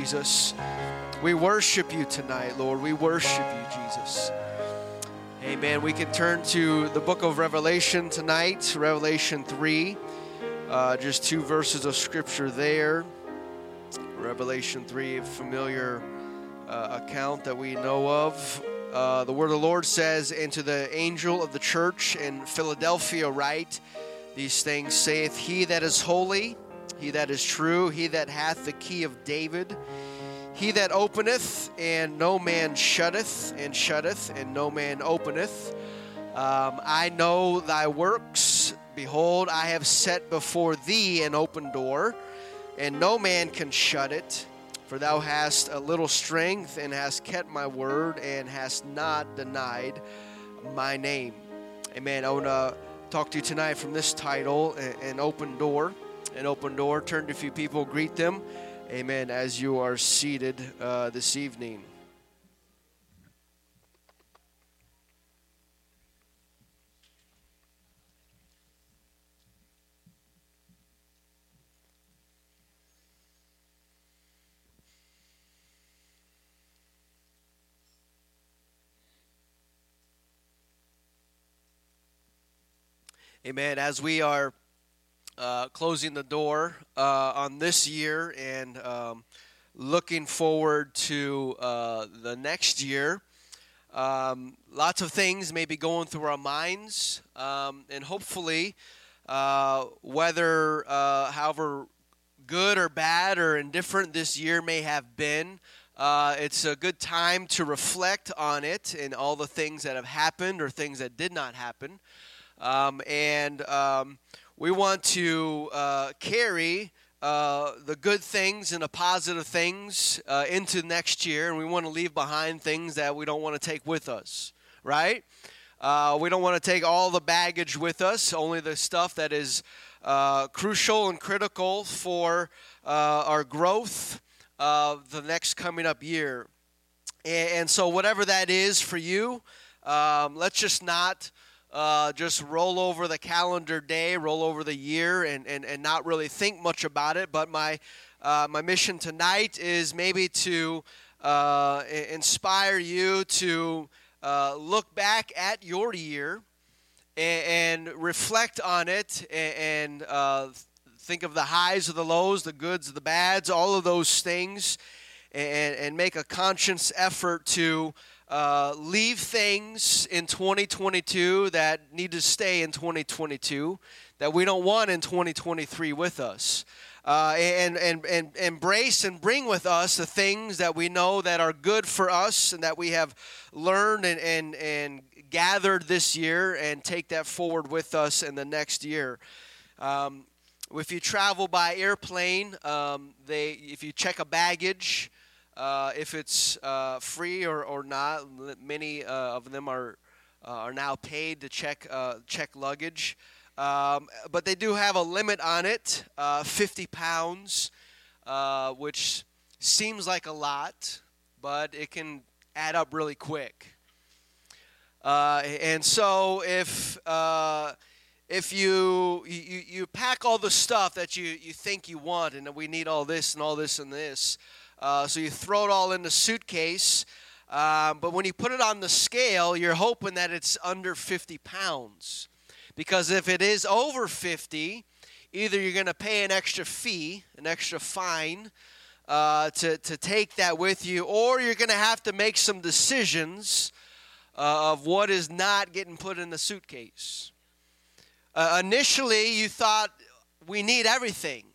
Jesus. We worship you tonight, Lord. We worship you, Jesus. Amen. We can turn to the book of Revelation tonight, Revelation 3. Uh, just two verses of scripture there. Revelation 3, a familiar uh, account that we know of. Uh, the word of the Lord says, And to the angel of the church in Philadelphia, write, These things saith he that is holy he that is true, he that hath the key of David, he that openeth, and no man shutteth, and shutteth, and no man openeth. Um, I know thy works. Behold, I have set before thee an open door, and no man can shut it. For thou hast a little strength, and hast kept my word, and hast not denied my name. Amen. I want to talk to you tonight from this title, An Open Door an open door. Turn to a few people, greet them. Amen. As you are seated uh, this evening. Amen. As we are uh, closing the door uh, on this year and um, looking forward to uh, the next year. Um, lots of things may be going through our minds, um, and hopefully, uh, whether uh, however good or bad or indifferent this year may have been, uh, it's a good time to reflect on it and all the things that have happened or things that did not happen. Um, and um, we want to uh, carry uh, the good things and the positive things uh, into next year, and we want to leave behind things that we don't want to take with us, right? Uh, we don't want to take all the baggage with us, only the stuff that is uh, crucial and critical for uh, our growth the next coming up year. And, and, so, whatever that is for you, um, let's just not uh, just roll over the calendar day, roll over the year, and, and, and not really think much about it. But my, uh, my mission tonight is maybe to uh, inspire you to uh, look back at your year and, and reflect on it and, and uh, think of the highs of the lows, the goods, the bads, all of those things, and, and make a conscious effort to uh, leave things in 2022 that need to stay in 2022 that we don't want in 2023 with us. Uh, and, and, and embrace and bring with us the things that we know that are good for us and that we have learned and, and, and gathered this year and take that forward with us in the next year. Um, if you travel by airplane, um, they, if you check a baggage, uh, if it's uh, free or, or not. Many uh, of them are uh, are now paid to check uh, check luggage, um, but they do have a limit on it, 50 pounds, which seems like a lot, but it can add up really quick. and so if if you, you you pack all the stuff that you, you think you want and we need all this and all this and this uh, so you throw it all in the suitcase. Um, but when you put it on the scale, you're hoping that it's under 50 pounds. Because if it is over 50, either you're going to pay an extra fee, an extra fine, uh, to, to take that with you, or you're going to have to make some decisions uh, of what is not getting put in the suitcase. Uh, initially, you thought we need everything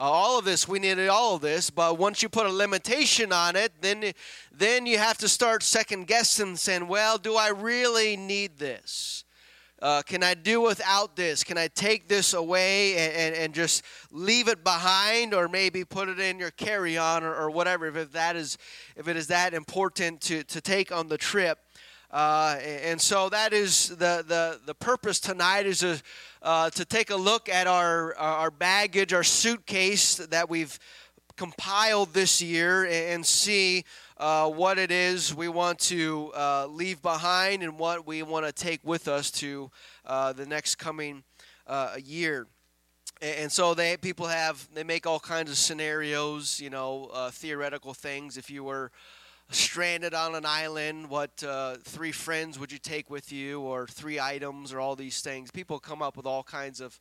all of this we needed all of this but once you put a limitation on it then then you have to start second guessing saying well do i really need this? Uh, can i do without this? Can i take this away and, and, and, just leave it behind or maybe put it in your carry-on or, or whatever if that is if it is that important to, to take on the trip uh, and so that is the, the, the purpose tonight is to, uh, to take a look at our, our baggage, our suitcase that we've compiled this year and see uh, what it is we want to uh, leave behind and what we want to take with us to uh, the next coming uh, year. and so they people have they make all kinds of scenarios, you know, uh, theoretical things. If you were stranded on an island, what uh, three friends would you take with you, or three items, or all these things? People come up with all kinds of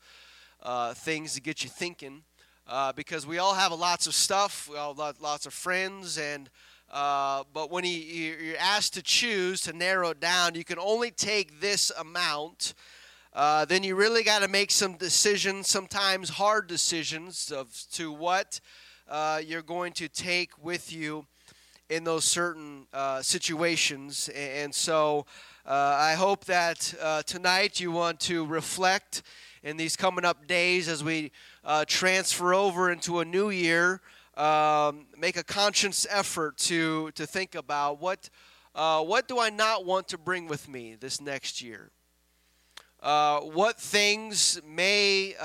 uh, things to get you thinking, uh, because we all have lots of stuff, we all have lots of friends, and uh, but when you, you're asked to choose to narrow it down, you can only take this amount. Uh, then you really got to make some decisions, sometimes hard decisions, of to what uh, you're going to take with you in those certain uh, situations. And so uh, I hope that uh, tonight you want to reflect in these coming up days as we uh, transfer over into a new year. Um, make a conscious effort to, to think about what, what do I not want to bring with me this next year? uh, what things may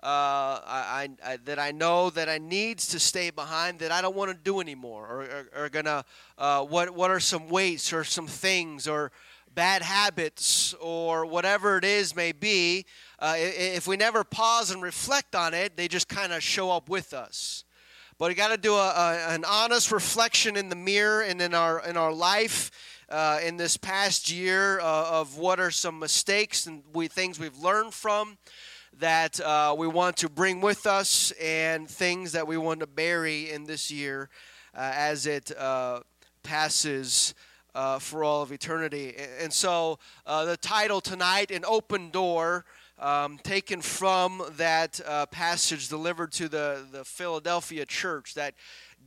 uh, I, I, that I know that I needs to stay behind that I don't want to do anymore, or, or gonna uh, what what are some weights or some things or bad habits or whatever it is may be. Uh, if we never pause and reflect on it, they just kind of show up with us. But we got to do a, a, an honest reflection in the mirror and in our in our life uh, in this past year uh, of what are some mistakes and we things we've learned from that uh, we want to bring with us and things that we want to bury in this year uh, as it uh, passes uh, for all of eternity. And so the title tonight, An Open Door, um, taken from that passage delivered to the, the Philadelphia church that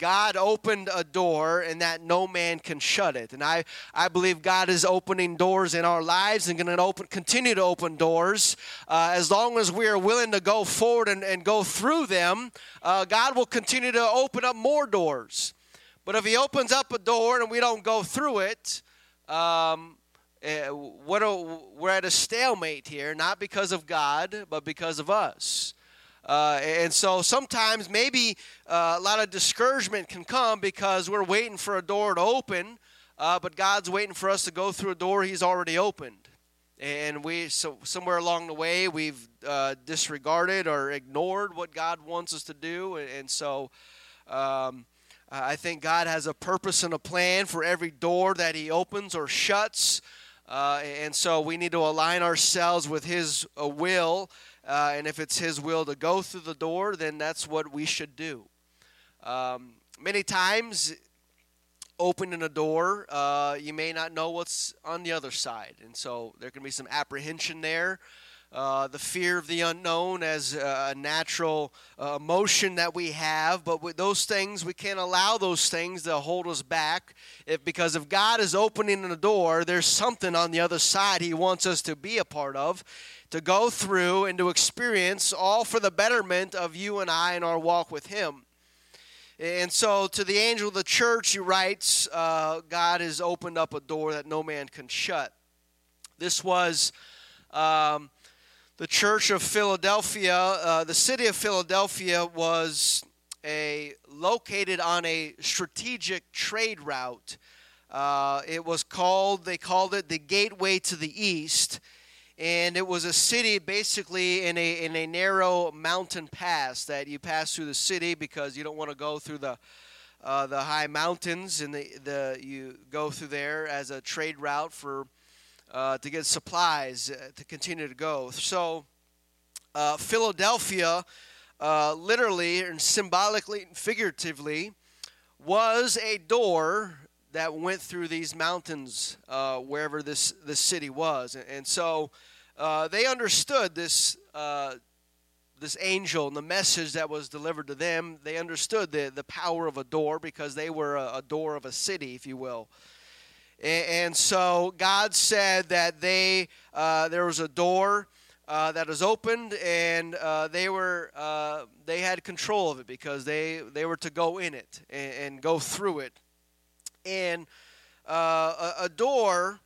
God opened a door and that no man can shut it. And I, I believe God is opening doors in our lives and going to open, continue to open doors. Uh, as long as we are willing to go forward and, and go through them, uh, God will continue to open up more doors. But if He opens up a door and we don't go through it, um, uh, what a, we're at a stalemate here, not because of God, but because of us. Uh, and so sometimes maybe uh, a lot of discouragement can come because we're waiting for a door to open, uh, but God's waiting for us to go through a door He's already opened. And we, so somewhere along the way, we've uh, disregarded or ignored what God wants us to do. And so um, I think God has a purpose and a plan for every door that He opens or shuts. Uh, and so we need to align ourselves with His uh, will uh, and if it's His will to go through the door, then that's what we should do. Um, many times, opening a door, uh, you may not know what's on the other side. And so there can be some apprehension there. Uh, the fear of the unknown as a natural uh, emotion that we have, but with those things, we can't allow those things to hold us back. If because if God is opening the door, there's something on the other side He wants us to be a part of, to go through and to experience, all for the betterment of you and I in our walk with Him. And so, to the angel of the church, he writes, uh, God has opened up a door that no man can shut. This was. Um, the church of Philadelphia, uh, the city of Philadelphia was a located on a strategic trade route. Uh, it was called, they called it the gateway to the east. And it was a city basically in a, in a narrow mountain pass that you pass through the city because you don't want to go through the, uh, the high mountains. And the, the, you go through there as a trade route for uh, to get supplies uh, to continue to go. So, uh, Philadelphia, uh, literally and symbolically and figuratively, was a door that went through these mountains uh, wherever this, this city was. And, so they understood this. this angel and the message that was delivered to them, they understood the, the power of a door because they were a, a door of a city, if you will. And so God said that they uh, there was a door uh, that was opened, and uh, they were uh, they had control of it because they they were to go in it and, and go through it. And uh, a, a, door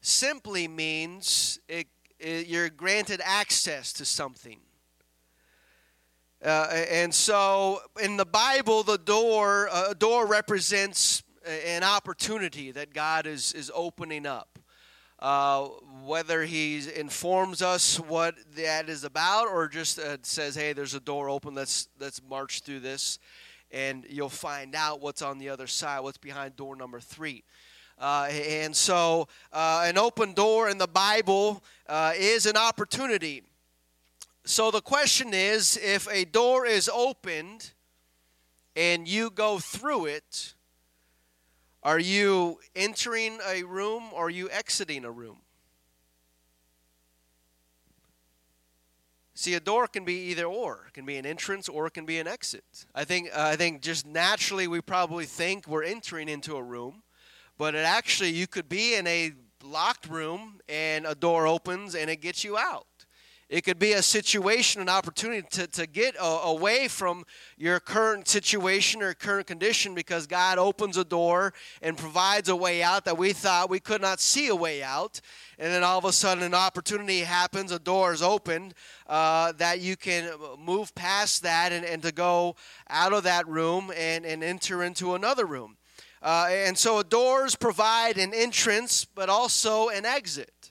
simply means it, it, you're granted access to something. Uh, and so in the Bible, the door a door represents an opportunity that God is, is opening up. uh, whether he informs us what that is about or just uh, says, "Hey, there's a door open. Let's let's march through this," and you'll find out what's on the other side, what's behind door number three. Uh, and so, uh, an open door in the Bible uh, is an opportunity. So, the question is if a door is opened and you go through it, are you entering a room or are you exiting a room? See, a door can be either or. It can be an entrance or it can be an exit. I think uh, I think just naturally we probably think we're entering into a room, but it actually you could be in a locked room and a door opens and it gets you out. It could be a situation, an opportunity to, to get a, away from your current situation or current condition because God opens a door and provides a way out that we thought we could not see a way out. And then all of a sudden, an opportunity happens, a door is opened uh, that you can move past that and, and to go out of that room and, and enter into another room. Uh, and so doors provide an entrance, but also an exit.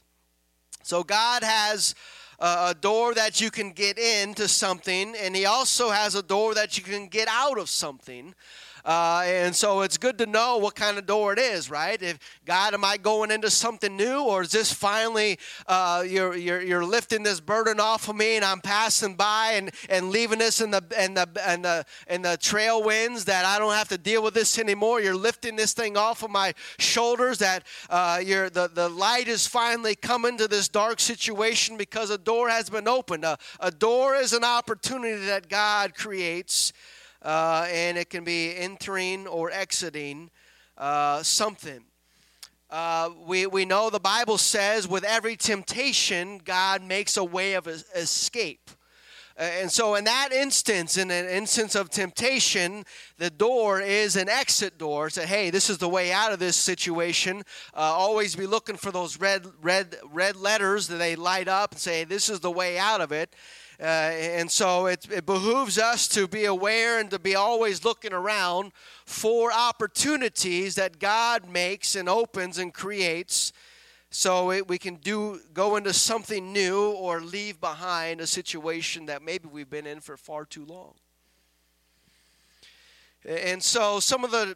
So God has a door that you can get into something, and He also has a door that you can get out of something. Uh, and so it's good to know what kind of door it is, right? If God, am I going into something new, or is this finally uh, you're, you're you're lifting this burden off of me, and I'm passing by and, and leaving this in the and the and the and the trail winds that I don't have to deal with this anymore. You're lifting this thing off of my shoulders. That uh, you're the the light is finally coming to this dark situation because a door has been opened. A, a door is an opportunity that God creates uh, and it can be entering or exiting uh, something. Uh, we, we know the Bible says with every temptation, God makes a way of escape. And so, in that instance, in an instance of temptation, the door is an exit door. Say, hey, this is the way out of this situation. Uh, always be looking for those red, red, red letters that they light up and say, this is the way out of it. Uh, and so it, it behooves us to be aware and to be always looking around for opportunities that God makes and opens and creates so it, we can do go into something new or leave behind a situation that maybe we've been in for far too long. And so some of the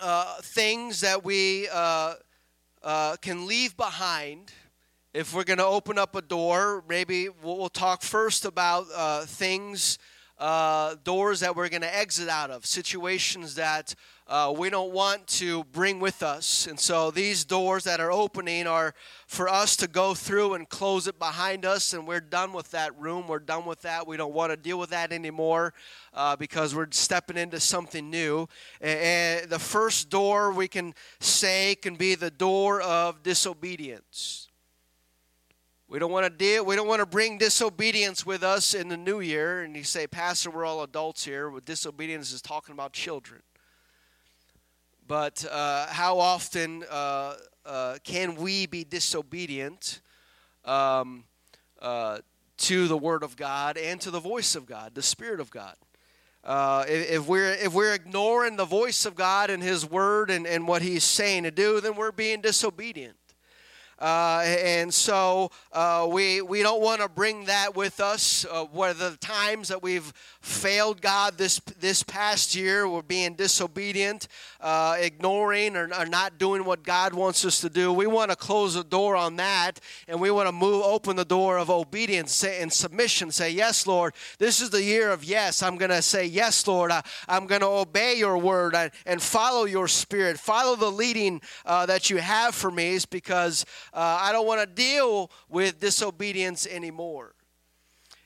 uh, things that we uh, uh, can leave behind if we're going to open up a door, maybe we'll, we'll talk first about uh, things, uh, doors that we're going to exit out of, situations that uh, we don't want to bring with us. And so these doors that are opening are for us to go through and close it behind us, and we're done with that room. We're done with that. We don't want to deal with that anymore uh, because we're stepping into something new. And the first door we can say can be the door of disobedience. We don't want to deal. We don't want to bring disobedience with us in the new year. And you say, Pastor, we're all adults here. With disobedience is talking about children. But uh, how often uh, uh, can we be disobedient um, uh, to the Word of God and to the voice of God, the Spirit of God? Uh, if, if, we're if we're ignoring the voice of God and His Word and, and what He's saying to do, then we're being disobedient. Uh, and so uh, we, we don't want to bring that with us. Uh, the times that we've failed God this, this past year, we're being disobedient, uh, ignoring, or, or, not doing what God wants us to do. We want to close the door on that, and we want to move, open the door of obedience and submission. Say, Yes, Lord, this is the year of yes. I'm going to say, Yes, Lord, I, am going to obey your word and, and, follow your spirit, follow the leading uh, that you have for me, is because uh, I don't want to deal with disobedience anymore.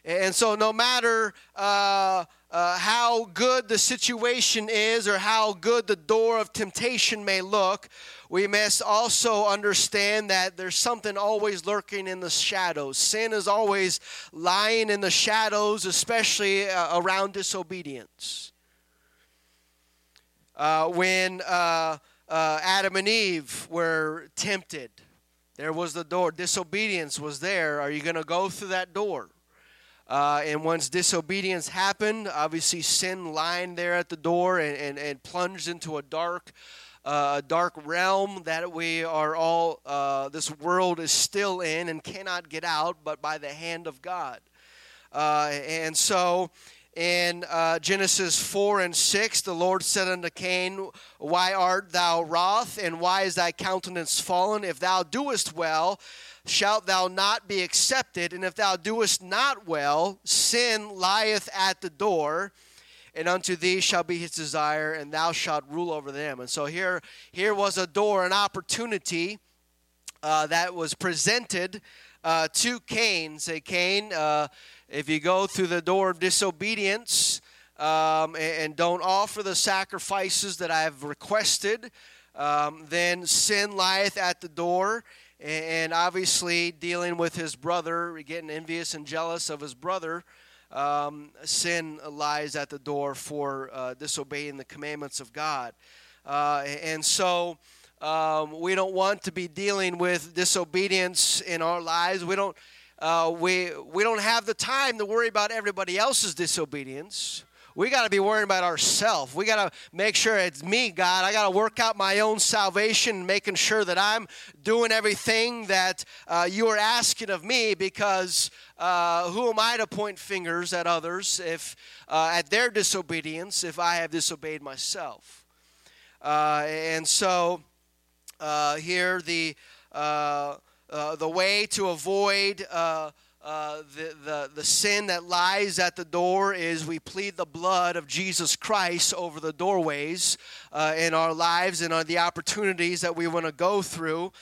And so, no matter uh, uh, how good the situation is or how good the door of temptation may look, we must also understand that there's something always lurking in the shadows. Sin is always lying in the shadows, especially uh, around disobedience. Uh, when uh, uh, Adam and Eve were tempted, there was the door. Disobedience was there. Are you going to go through that door? Uh, and once disobedience happened, obviously sin lined there at the door and, and, and plunged into a dark uh, dark realm that we are all, uh, this world is still in and cannot get out but by the hand of God. Uh, and so in uh, Genesis 4 and 6, the Lord said unto Cain, Why art thou wroth, and why is thy countenance fallen? If thou doest well, shalt thou not be accepted, and if thou doest not well, sin lieth at the door, and unto thee shall be his desire, and thou shalt rule over them. And so here, here was a door, an opportunity uh, that was presented uh, to Cain. Say, Cain, uh, if you go through the door of disobedience um, and, and, don't offer the sacrifices that I have requested, um, then sin lieth at the door. And, and obviously, dealing with his brother, getting envious and jealous of his brother, um, sin lies at the door for uh, disobeying the commandments of God. Uh, and so, um, we don't want to be dealing with disobedience in our lives. We don't, uh, we, we don't have the time to worry about everybody else's disobedience. We got to be worrying about ourselves. We got to make sure it's me, God. I got to work out my own salvation, making sure that I'm doing everything that uh, you are asking of me because uh, who am I to point fingers at others if uh, at their disobedience if I have disobeyed myself? Uh, and so uh, here the uh, uh, the way to avoid uh, uh, the, the, the sin that lies at the door is we plead the blood of Jesus Christ over the doorways uh, in our lives and on the opportunities that we want to go through.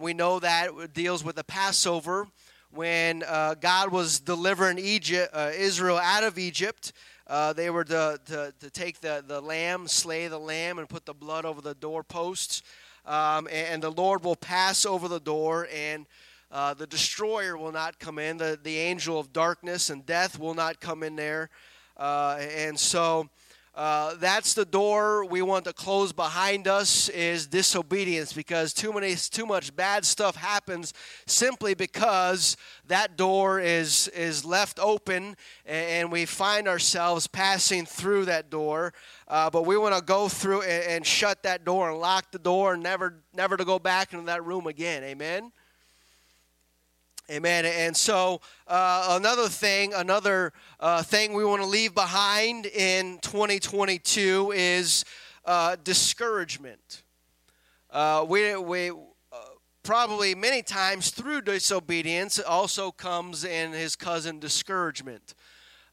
we know that deals with the Passover when God was delivering Egypt, Israel out of Egypt. Uh, they were to, to, to, take the, the lamb, slay the lamb, and put the blood over the doorposts um, and the Lord will pass over the door, and uh, the destroyer will not come in. The, the angel of darkness and death will not come in there. Uh, and so uh, that's the door we want to close behind us is disobedience because too many too much bad stuff happens simply because that door is is left open and we find ourselves passing through that door uh, but we want to go through and, and, shut that door and lock the door and never, never to go back into that room again. Amen. Amen. And so, uh, another thing, another uh, thing we want to leave behind in 2022 is uh, discouragement. Uh, we, we uh, probably many times through disobedience also comes in his cousin discouragement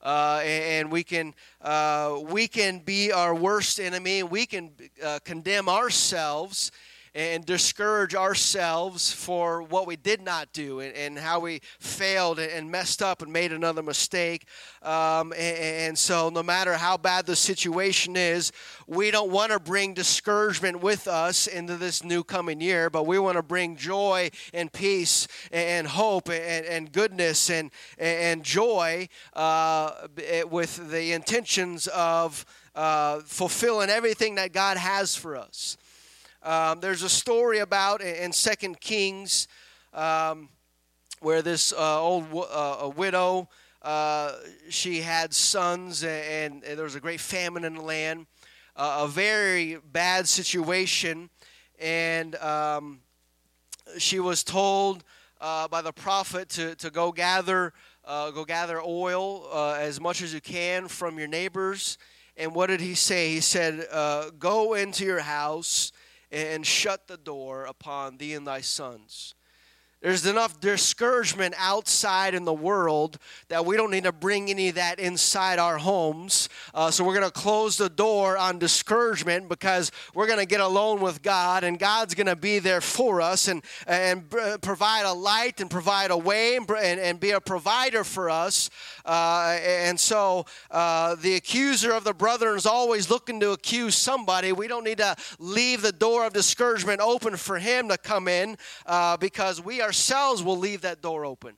uh, and we can uh, we can be our worst enemy. We can uh, condemn ourselves and discourage ourselves for what we did not do and, and how we failed and messed up and made another mistake. Um, and, and, so, no matter how bad the situation is, we don't want to bring discouragement with us into this new coming year, but we want to bring joy and peace and hope and, and goodness and, and joy uh, with the intentions of uh, fulfilling everything that God has for us. Um, there's a story about in Second Kings um, where this uh, old uh, widow uh, she had sons and, and, there was a great famine in the land, uh, a very bad situation, and um, she was told uh, by the prophet to, to go gather uh, go gather oil as much as you can from your neighbors. And what did he say? He said, "Go into your house." And shut the door upon thee and thy sons. There's enough discouragement outside in the world that we don't need to bring any of that inside our homes. Uh, so we're going to close the door on discouragement because we're going to get alone with God and God's going to be there for us and, and provide a light and provide a way and, and be a provider for us. Uh, and so uh, the accuser of the brethren is always looking to accuse somebody. We don't need to leave the door of discouragement open for him to come in uh, because we are ourselves will leave that door open.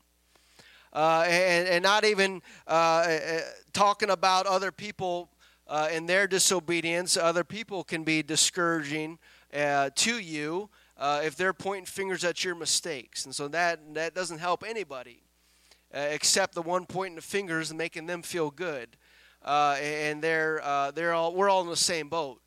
Uh, and, and, not even uh, uh, talking about other people uh, and their disobedience. Other people can be discouraging uh, to you uh, if they're pointing fingers at your mistakes. And so that, that doesn't help anybody except the one pointing the fingers and making them feel good. and they're, they're all, we're all in the same boat.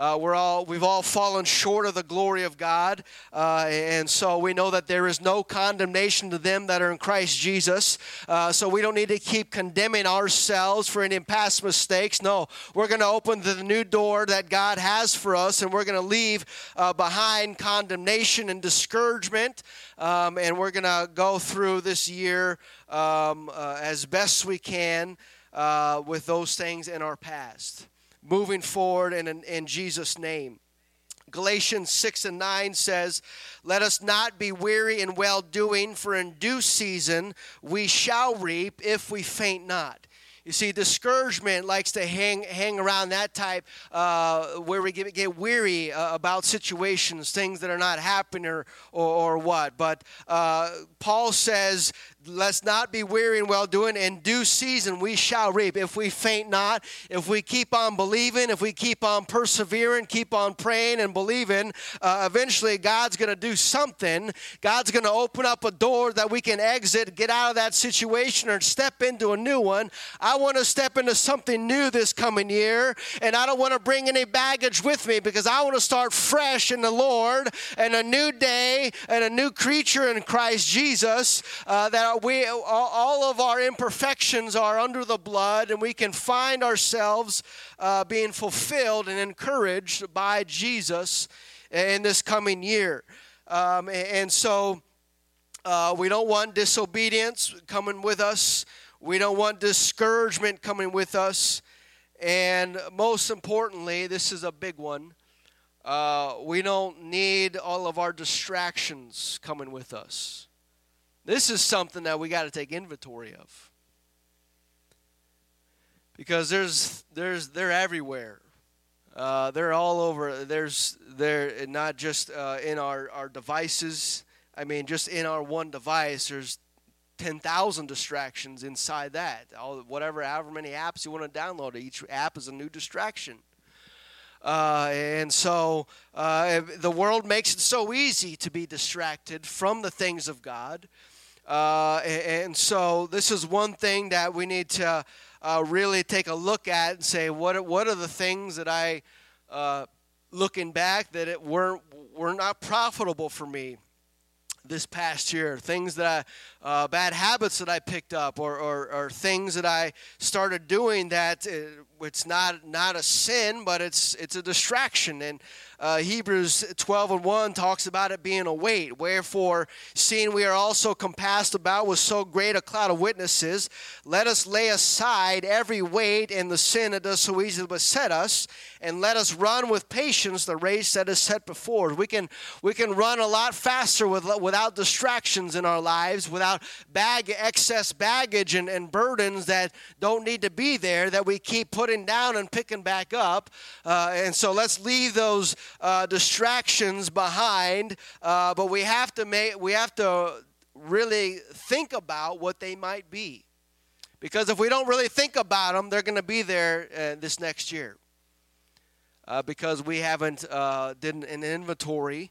Uh, we're all we've all fallen short of the glory of God, uh, and so we know that there is no condemnation to them that are in Christ Jesus. Uh, so we don't need to keep condemning ourselves for any past mistakes. No, we're going to open the new door that God has for us, and we're going to leave uh, behind condemnation and discouragement, um, and we're going to go through this year um, uh, as best we can uh, with those things in our past moving forward in, in, in Jesus' name. Galatians 6 and 9 says, Let us not be weary in well doing, for in due season we shall reap if we faint not. You see, discouragement likes to hang hang around that type uh, where we get, get weary uh, about situations, things that are not happening or, or, or what. But uh, Paul says let's not be weary in well doing. In due season we shall reap. If we faint not, if we keep on believing, if we keep on persevering, keep on praying and believing, uh, eventually God's going to do something. God's going to open up a door that we can exit, get out of that situation, or step into a new one. I want to step into something new this coming year, and I don't want to bring any baggage with me because I want to start fresh in the Lord and a new day and a new creature in Christ Jesus uh, that we all of our imperfections are under the blood, and we can find ourselves uh, being fulfilled and encouraged by Jesus in this coming year. Um, and so uh, we don't want disobedience coming with us. We don't want discouragement coming with us. And most importantly, this is a big one. Uh, we don't need all of our distractions coming with us. This is something that we got to take inventory of. Because there's there's they're everywhere. Uh, they're all over. There's they're not just uh, in our, our devices. I mean, just in our one device, there's 10,000 distractions inside that. All, whatever, however many apps you want to download, each app is a new distraction. Uh, and so uh, the world makes it so easy to be distracted from the things of God. Uh, and so this is one thing that we need to uh, really take a look at and say, what, what are the things that I, uh, looking back, that it weren't, were not profitable for me this past year? Things that I, uh, bad habits that I picked up or, or, or, things that I started doing that uh, it's not, not a sin, but it's, it's a distraction. And uh, Hebrews 12 and 1 talks about it being a weight. Wherefore, seeing we are also compassed about with so great a cloud of witnesses, let us lay aside every weight and the sin that does so easily beset us, and let us run with patience the race that is set before. We can we can run a lot faster with, without distractions in our lives, without bag excess baggage and, and burdens that don't need to be there that we keep putting down and picking back up. Uh, and so let's leave those uh, distractions behind, uh, but we have to make we have to really think about what they might be, because if we don't really think about them, they're going to be there uh, this next year. Uh, because we haven't uh, did an inventory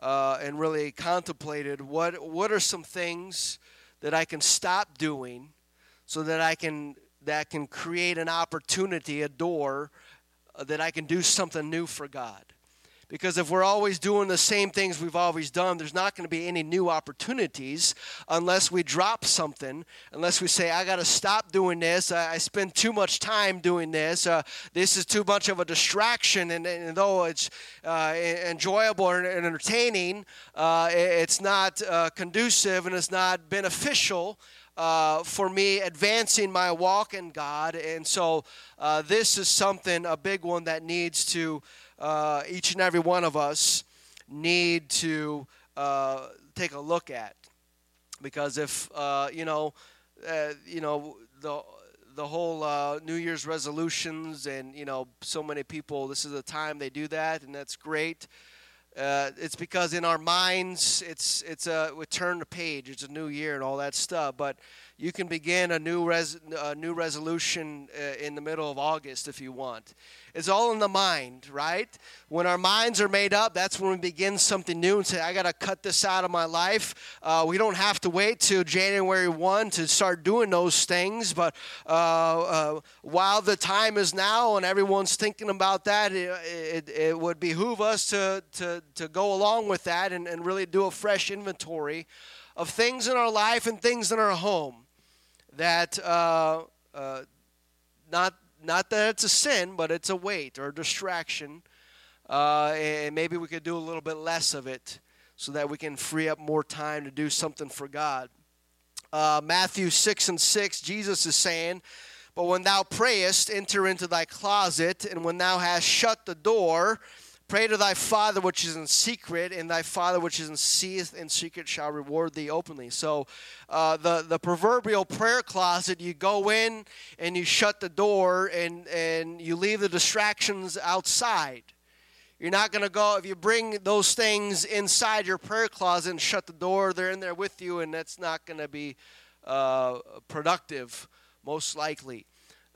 and really contemplated what what are some things that I can stop doing so that I can that can create an opportunity, a door that I can do something new for God. Because if we're always doing the same things we've always done, there's not going to be any new opportunities unless we drop something, unless we say, I got to stop doing this. I, I, spend too much time doing this. Uh, this is too much of a distraction. And, and though it's uh, enjoyable and entertaining, uh, it's not uh, conducive and it's not beneficial. Uh, for me advancing my walk in God. And so uh, this is something, a big one that needs to uh, each and every one of us need to uh, take a look at. Because if, uh, you know, you know, the, the whole uh, New Year's resolutions and, you know, so many people, this is the time they do that, and that's great. Uh, it's because in our minds, it's it's a we turn the page. It's a new year and all that stuff. But you can begin a new res, a new resolution uh, in the middle of August if you want, it's all in the mind, right? When our minds are made up, that's when we begin something new and say, I got to cut this out of my life. Uh, we don't have to wait till January 1 to start doing those things, but uh, uh, while the time is now and everyone's thinking about that, it, it, it, would behoove us to, to, to go along with that and, and really do a fresh inventory of things in our life and things in our home that uh, uh, not not that it's a sin, but it's a weight or a distraction. Uh, and maybe we could do a little bit less of it so that we can free up more time to do something for God. Uh, Matthew 6 and 6, Jesus is saying, But when thou prayest, enter into thy closet, and when thou hast shut the door, Pray to thy Father which is in secret, and thy Father which is in seeth in secret shall reward thee openly. So, uh, the the proverbial prayer closet, you go in and you shut the door, and and you leave the distractions outside. You're not going to go if you bring those things inside your prayer closet and shut the door. They're in there with you, and that's not going to be uh, productive, most likely.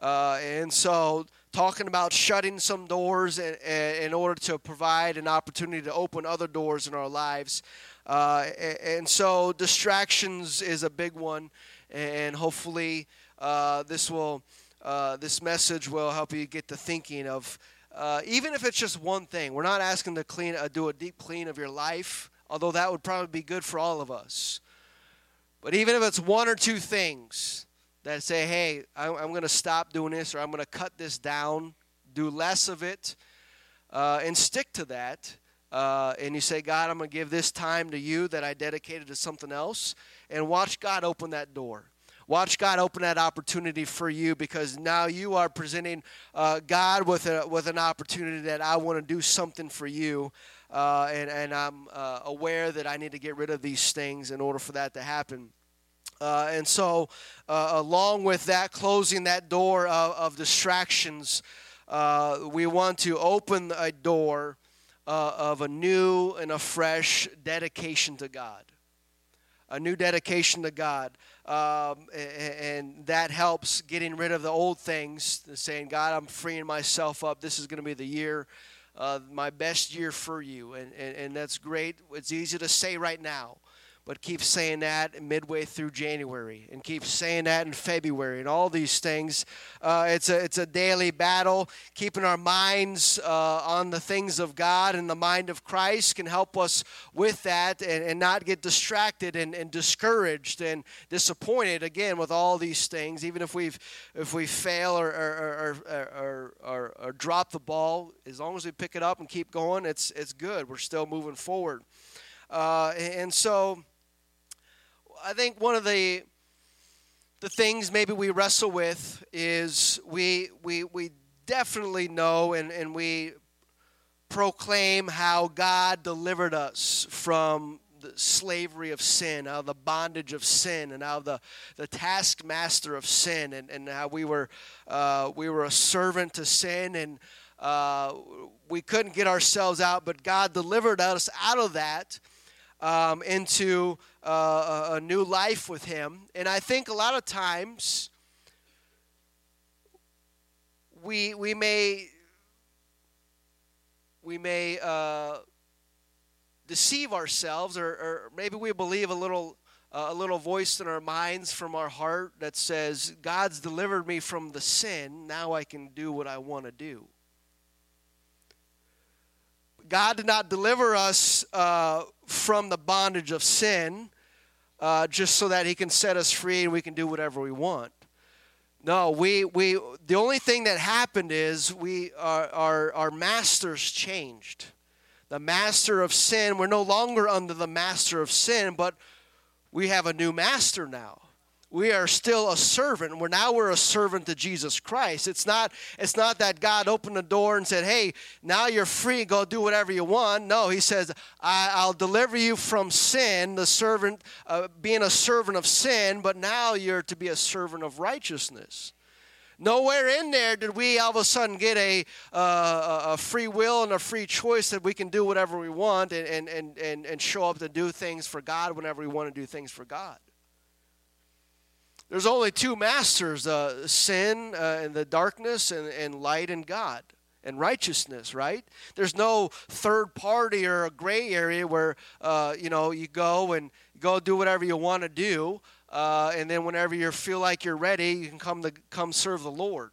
Uh, and so talking about shutting some doors in, in, order to provide an opportunity to open other doors in our lives. Uh, and so distractions is a big one, and hopefully uh, this will uh, this message will help you get to thinking of uh, even if it's just one thing. We're not asking to clean uh, do a deep clean of your life, although that would probably be good for all of us. But even if it's one or two things that say, hey, I'm, going to stop doing this or I'm going to cut this down, do less of it, uh, and stick to that. Uh, and you say, God, I'm going to give this time to you that I dedicated to something else, and watch God open that door. Watch God open that opportunity for you because now you are presenting uh, God with, a, with an opportunity that I want to do something for you. Uh, and, and I'm uh, aware that I need to get rid of these things in order for that to happen. Uh, and so, uh, along with that, closing that door of, of distractions, uh, we want to open a door uh, of a new and a fresh dedication to God. A new dedication to God. Um, and, and, that helps getting rid of the old things, saying, God, I'm freeing myself up. This is going to be the year. Uh, my best year for you. And, and, and that's great. It's easy to say right now but keep saying that midway through January and keep saying that in February and all these things. Uh, it's, a, it's a daily battle. Keeping our minds uh, on the things of God and the mind of Christ can help us with that and, and not get distracted and, and discouraged and disappointed again with all these things. Even if, we've, if we fail or, or, or, or, or drop the ball, as long as we pick it up and keep going, it's, it's good. We're still moving forward. Uh, and so I think one of the the things maybe we wrestle with is we we we definitely know and, and we proclaim how God delivered us from the slavery of sin, out of the bondage of sin, and out of the, the taskmaster of sin, and, and how we were uh, we were a servant to sin, and uh, we couldn't get ourselves out, but God delivered us out of that um, into uh, a new life with Him. And I think a lot of times we we may we may uh, deceive ourselves, or, or, maybe we believe a little uh, a little voice in our minds from our heart that says, "God's delivered me from the sin. Now I can do what I want to do." God did not deliver us uh, from the bondage of sin uh, just so that He can set us free and we can do whatever we want. No, we, we the only thing that happened is we our, our, our masters changed. The master of sin, we're no longer under the master of sin, but we have a new master now we are still a servant. We're now we're a servant to Jesus Christ. It's not it's not that God opened the door and said, "Hey, now you're free. Go do whatever you want." No, He says, I, will deliver you from sin, the servant uh, being a servant of sin, but now you're to be a servant of righteousness." Nowhere in there did we all of a sudden get a, uh, a free will and a free choice that we can do whatever we want and, and, and, and show up to do things for God whenever we want to do things for God. There's only two masters uh, sin uh, and the darkness, and, and light and God. and righteousness, right? There's no third party or a gray area where uh, you know you go and go do whatever you want to do, uh, and then whenever you feel like you're ready, you can come to come serve the Lord.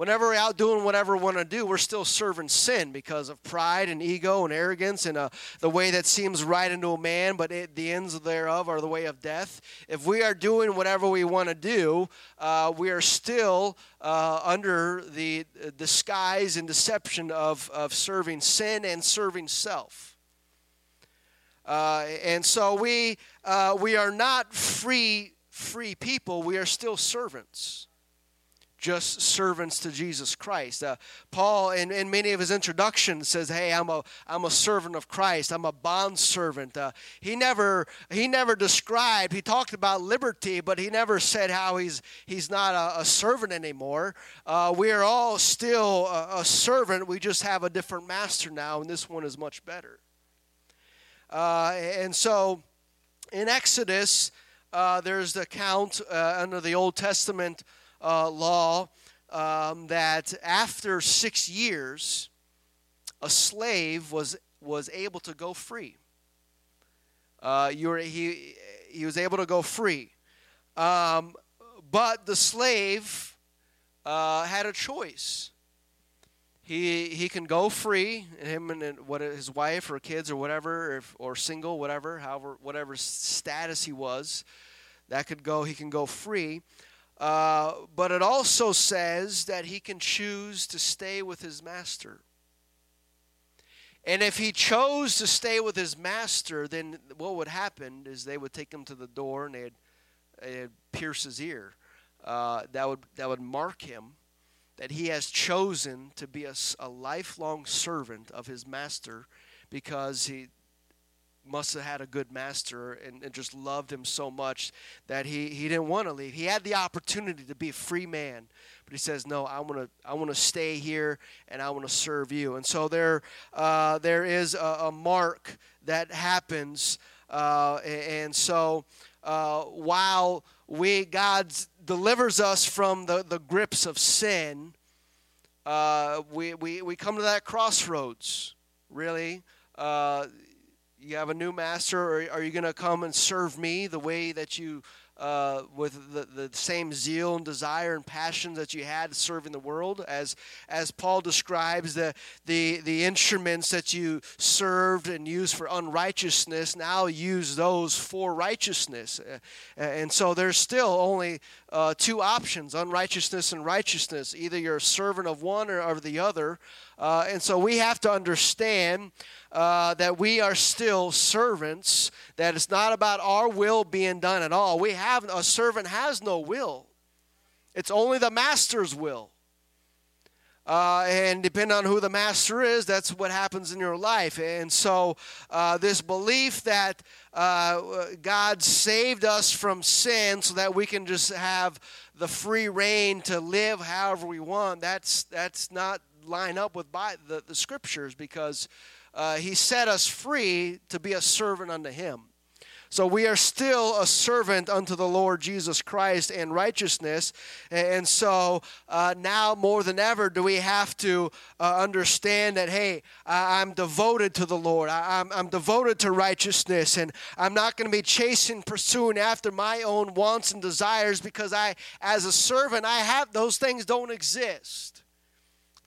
Whenever we're out doing whatever we want to do, we're still serving sin because of pride and ego and arrogance and uh, the way that seems right unto a man, but it, the ends thereof are the way of death. If we are doing whatever we want to do, uh, we are still uh, under the disguise and deception of, of serving sin and serving self. Uh, and so we, uh, we are not free, free people, we are still servants just servants to Jesus Christ. Uh, Paul, in, in many of his introductions, says, "Hey, I'm a I'm a servant of Christ. I'm a bond servant." Uh, he never he never described. He talked about liberty, but he never said how he's he's not a, a servant anymore. Uh, we are all still a, a, servant. We just have a different master now, and this one is much better. Uh, and so, in Exodus, uh, there's the account uh, under the Old Testament uh, law um, that after six years, a slave was was able to go free. Uh, you were, he he was able to go free, um, but the slave uh, had a choice. He he can go free, him and what his wife or kids or whatever, if, or single, whatever, however, whatever status he was, that could go. He can go free. Uh, but it also says that he can choose to stay with his master. And if he chose to stay with his master, then what would happen is they would take him to the door and they'd, they'd pierce his ear. Uh, that would that would mark him that he has chosen to be a, a lifelong servant of his master because he must have had a good master and, and, just loved him so much that he, he didn't want to leave. He had the opportunity to be a free man, but he says, "No, I want to I want to stay here and I want to serve you." And so there uh, there is a, a, mark that happens, uh, and so uh, while we God delivers us from the, the grips of sin, uh, we, we we come to that crossroads. Really. You have a new master, or are you going to come and serve me the way that you, uh, with the, the same zeal and desire and passion that you had serving the world? As, as Paul describes the, the, the instruments that you served and used for unrighteousness, now use those for righteousness. Uh, and so there's still only uh, two options unrighteousness and righteousness. Either you're a servant of one or, or the other. Uh, and so we have to understand uh, that we are still servants, that it's not about our will being done at all. We have a servant has no will. It's only the master's will. Uh, and depending on who the master is, that's what happens in your life. And so, uh, this belief that uh, God saved us from sin so that we can just have the free rein to live however we want, that's, that's not line up with by the, the scriptures because uh, he set us free to be a servant unto him. So we are still a servant unto the Lord Jesus Christ and righteousness. And so uh, now more than ever do we have to uh, understand that, hey, I'm devoted to the Lord. I'm, I'm devoted to righteousness. And I'm not going to be chasing, pursuing after my own wants and desires because I, as a servant, I have those things don't exist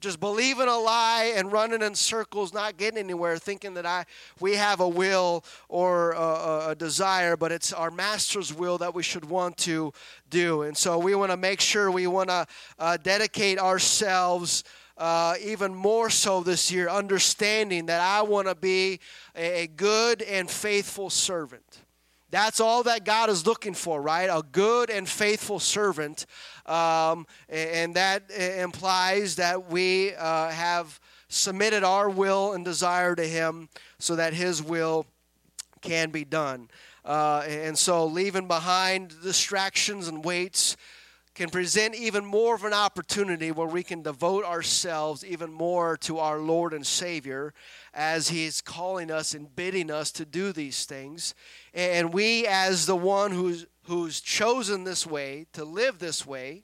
just believing a lie and running in circles, not getting anywhere, thinking that I we have a will or a, a, desire, but it's our master's will that we should want to do. And so we want to make sure we want to uh, dedicate ourselves. Uh, even more so this year, understanding that I want to be a good and faithful servant. That's all that God is looking for, right? A good and faithful servant. Um, and that implies that we uh, have submitted our will and desire to Him so that His will can be done. Uh, and so, leaving behind distractions and weights can present even more of an opportunity where we can devote ourselves even more to our Lord and Savior as He's calling us and bidding us to do these things. And we, as the one who's, who's chosen this way, to live this way,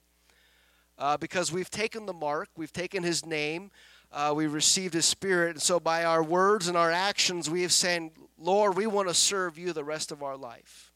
uh, because we've taken the mark, we've taken His name, uh, we received His Spirit. And so, by our words and our actions, we have said, Lord, we want to serve you the rest of our life.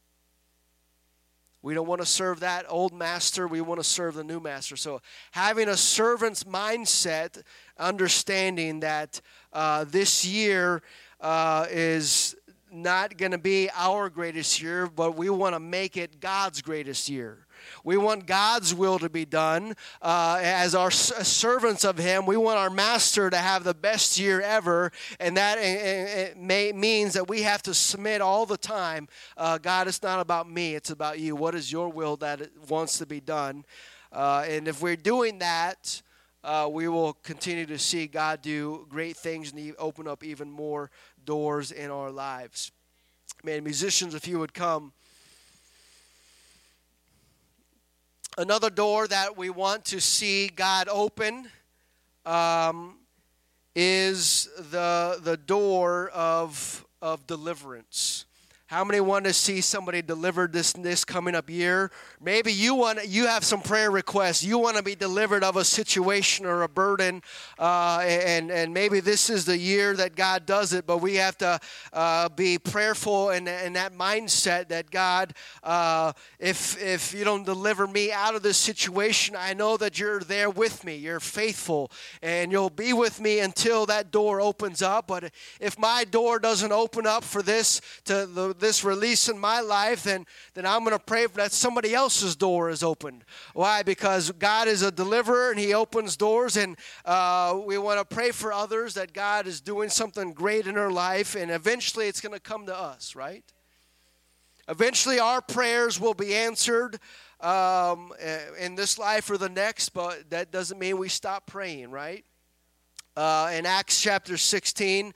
We don't want to serve that old master. We want to serve the new master. So, having a servant's mindset, understanding that uh, this year uh, is not going to be our greatest year, but we want to make it God's greatest year. We want God's will to be done. Uh, as our servants of Him, we want our Master to have the best year ever, and that it may, means that we have to submit all the time. Uh, God, it's not about me; it's about you. What is Your will that wants to be done? Uh, and if we're doing that, uh, we will continue to see God do great things and open up even more doors in our lives. Man, musicians, if you would come. Another door that we want to see God open um, is the, the door of, of deliverance. How many want to see somebody delivered this this coming up year? Maybe you want you have some prayer requests. You want to be delivered of a situation or a burden, uh, and and maybe this is the year that God does it. But we have to uh, be prayerful and in, in that mindset that God, uh, if if you don't deliver me out of this situation, I know that you're there with me. You're faithful, and you'll be with me until that door opens up. But if my door doesn't open up for this to the this release in my life, then, then I'm going to pray that somebody else's door is opened. Why? Because God is a deliverer and He opens doors, and uh, we want to pray for others that God is doing something great in their life, and eventually it's going to come to us, right? Eventually, our prayers will be answered um, in this life or the next, but that doesn't mean we stop praying, right? Uh, in Acts chapter 16,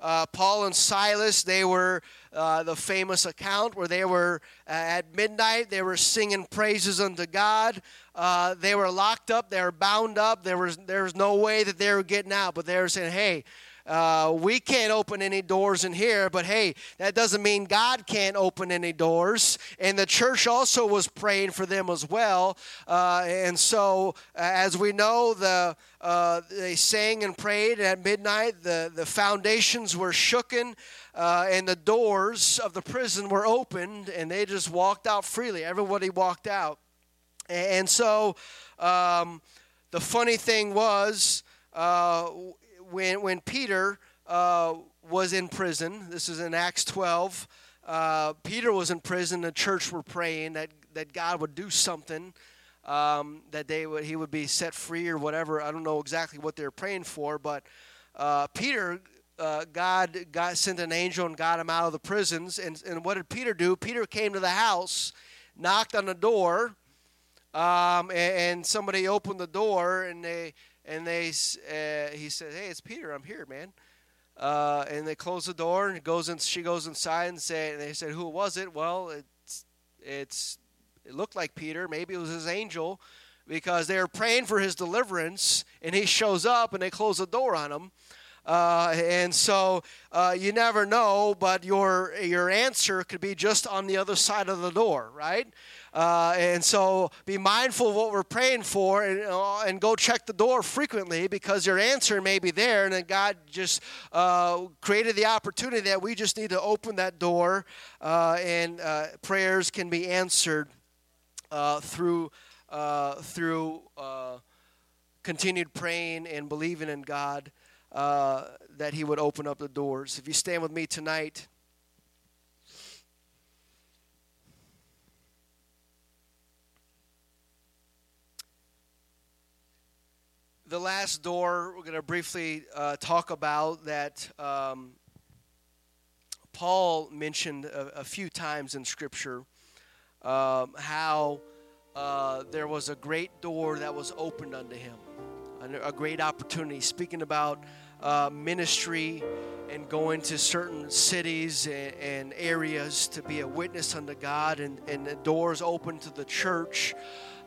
uh, Paul and Silas, they were uh, the famous account where they were uh, at midnight, they were singing praises unto God. Uh, they were locked up, they were bound up. There was, there was no way that they were getting out, but they were saying, hey, uh, we can't open any doors in here, but hey, that doesn't mean God can't open any doors. And the church also was praying for them as well. Uh, and so, uh, as we know, the uh, they sang and prayed at midnight. The the foundations were shooken. Uh, and the doors of the prison were opened, and they just walked out freely. Everybody walked out. And so um, the funny thing was, uh, when, when Peter uh, was in prison, this is in Acts 12, uh, Peter was in prison, the church were praying that, that God would do something, um, that they would, he would be set free or whatever. I don't know exactly what they were praying for, but uh, Peter, uh, God, God sent an angel and got him out of the prisons. And, and what did Peter do? Peter came to the house, knocked on the door, um, and, and somebody opened the door, and they and they uh, he said, "Hey, it's Peter. I'm here, man." Uh, and they close the door, and goes in. She goes inside and say, and they said, "Who was it?" Well, it's it's it looked like Peter. Maybe it was his angel, because they were praying for his deliverance, and he shows up, and they close the door on him. Uh, and so uh, you never know, but your your answer could be just on the other side of the door, right? Uh, and so be mindful of what we're praying for and, uh, and go check the door frequently because your answer may be there. And then God just uh, created the opportunity that we just need to open that door uh, and uh, prayers can be answered uh, through, through continued praying and believing in God that He would open up the doors. If you stand with me tonight. The last door we're going to briefly uh, talk about that um, Paul mentioned a, a, few times in Scripture um, how uh, there was a great door that was opened unto him, a, a great opportunity. Speaking about uh, ministry and going to certain cities and, and, areas to be a witness unto God, and, and the doors open to the church.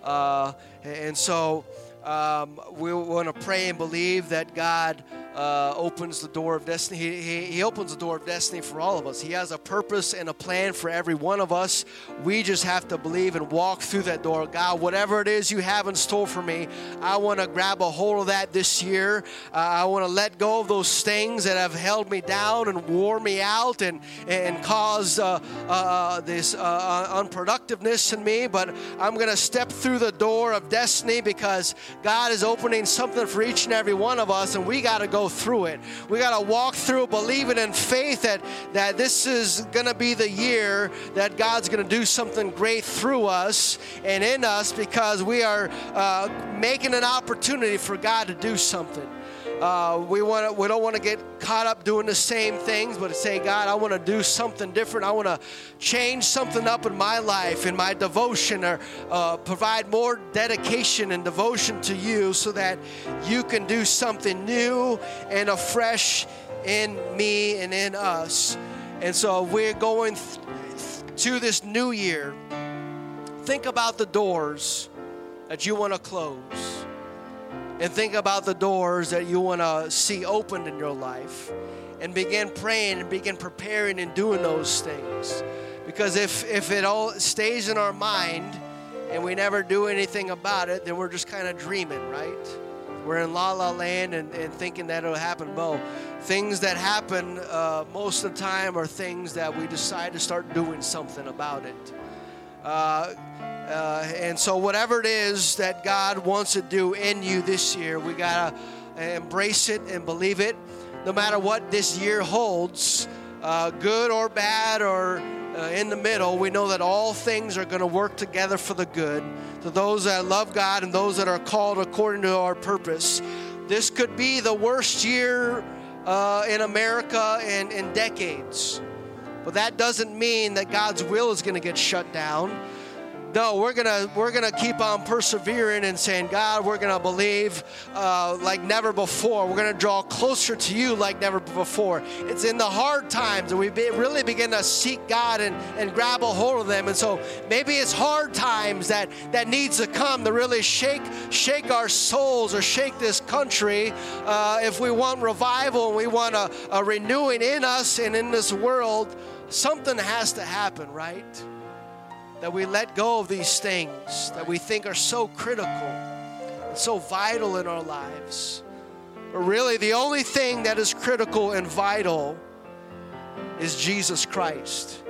Uh, and so um, we want to pray and believe that God uh, uh, opens the door of destiny. He, he, he opens the door of destiny for all of us. He has a purpose and a plan for every one of us. We just have to believe and walk through that door. God, whatever it is you have in store for me, I want to grab a hold of that this year. Uh, I want to let go of those things that have held me down and wore me out and, and caused uh, uh, this uh, unproductiveness in me. But I'm going to step through the door of destiny because God is opening something for each and every one of us, and we got to go through it. We got to walk through believing in faith that, that this is going to be the year that God's going to do something great through us and in us because we are uh, making an opportunity for God to do something. Uh, we want we don't want to get caught up doing the same things, but to say, God, I want to do something different. I want to change something up in my life, in my devotion, or uh, provide more dedication and devotion to you, so that you can do something new and afresh in me and in us. And so we're going th- to this new year. Think about the doors that you want to close and think about the doors that you want to see opened in your life and begin praying and begin preparing and doing those things. Because if if it all stays in our mind and we never do anything about it then we're just kind of dreaming right? We're in la la land and, and thinking that it'll happen. Well things that happen uh, most of the time are things that we decide to start doing something about it uh, uh, and so, whatever it is that God wants to do in you this year, we got to embrace it and believe it. No matter what this year holds, uh, good or bad or uh, in the middle, we know that all things are going to work together for the good to those that love God and those that are called according to our purpose. This could be the worst year in America in, in decades. But that doesn't mean that God's will is going to get shut down. No, we're gonna we're gonna keep on persevering and saying, God, we're gonna believe uh, like never before. We're gonna draw closer to you like never before. It's in the hard times that we be, really begin to seek God and, and grab a hold of them. And so maybe it's hard times that that needs to come to really shake shake our souls or shake this country. Uh, if we want revival and we want a, a renewing in us and in this world, something has to happen, right? That we let go of these things that we think are so critical and so vital in our lives. But really, the only thing that is critical and vital is Jesus Christ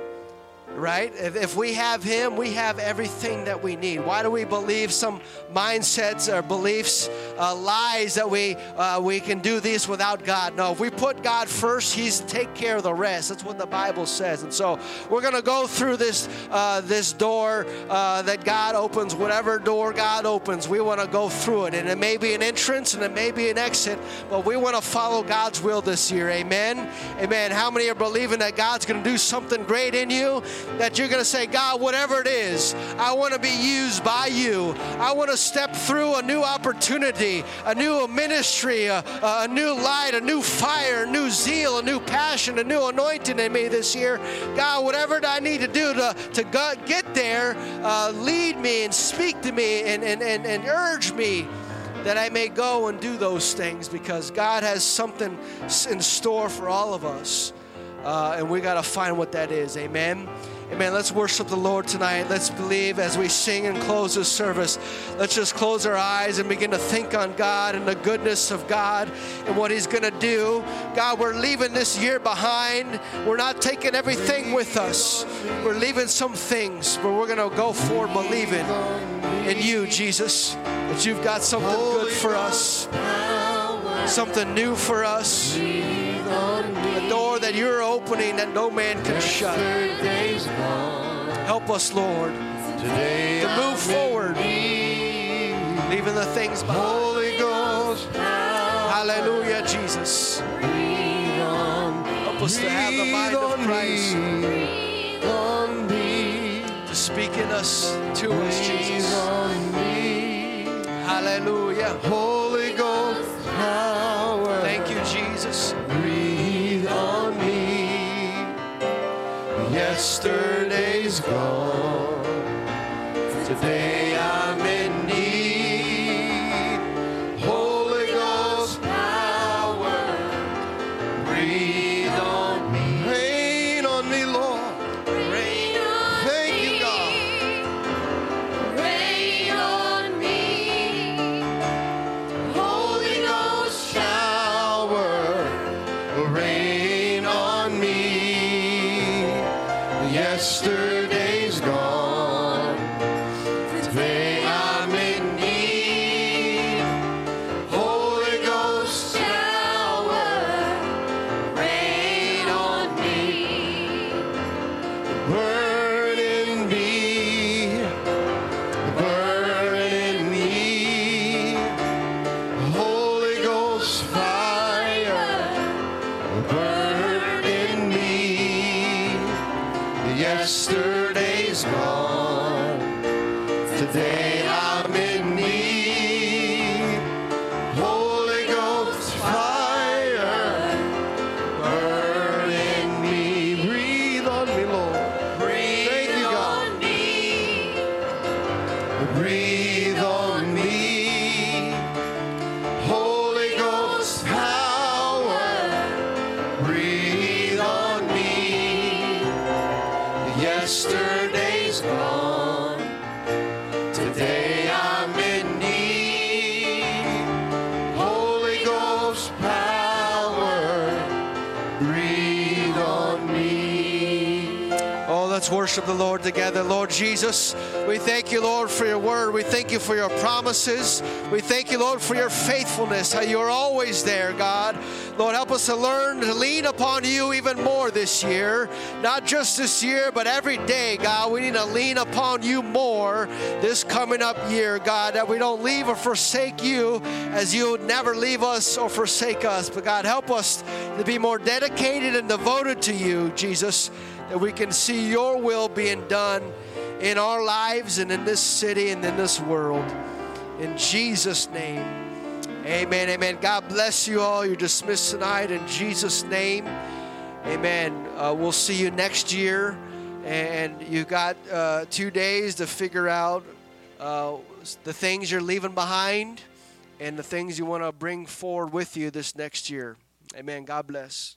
right? If, if we have Him, we have everything that we need. Why do we believe some mindsets or beliefs, uh, lies that we uh, we can do this without God? No, if we put God first, He's take care of the rest. That's what the Bible says. And so we're to go through this uh, this door uh, that God opens. Whatever door God opens, we want to go through it, and it may be an entrance and it may be an exit, but we want to follow God's will this year. Amen. Amen. How many are believing that God's to do something great in you? That you're going to say, God, whatever it is, I want to be used by you. I want to step through a new opportunity, a new ministry, a, a new light, a new fire, a new zeal, a new passion, a new anointing in me this year. God, whatever I need to do to, to get there, uh, lead me and speak to me and, and, and, and urge me that I may go and do those things because God has something in store for all of us. Uh, and we got to find what that is. Amen. Amen. Let's worship the Lord tonight. Let's believe as we sing and close this service. Let's just close our eyes and begin to think on God and the goodness of God and what He's going to do. God, we're leaving this year behind. We're not taking everything with us. We're leaving some things, but we're going to go forward believing in you, Jesus, that you've got something good for us, something new for us a door that you're opening that no man can shut. Help us, Lord, to move forward, leaving the things behind. Holy Ghost, hallelujah, Jesus. Help us to have the mind of Christ to speak in us, to us, Jesus. Hallelujah. Holy Ghost, power. Thank you, Jesus. Yesterday's gone. Today Yesterday's gone. Today I'm in need. Holy Ghost power. Breathe on me. Oh, let's worship the Lord together. Lord Jesus, we thank you, Lord, for your word. We thank you for your promises. We thank you, Lord, for your faithfulness, how you're always there, God. Lord, help us to learn to lean upon you even more this year. Not just this year, but every day, God. We need to lean upon you more this coming up year, God, that we don't leave or forsake you as you never leave us or forsake us. But God, help us to be more dedicated and devoted to you, Jesus that we can see your will being done in our lives and in this city and in this world. In Jesus' name, amen. Amen. God bless you all. You're dismissed tonight in Jesus' name. Amen. Uh, we'll see you next year. And you've got uh, two days to figure out uh, the things you're leaving behind and the things you want to bring forward with you this next year. Amen. God bless.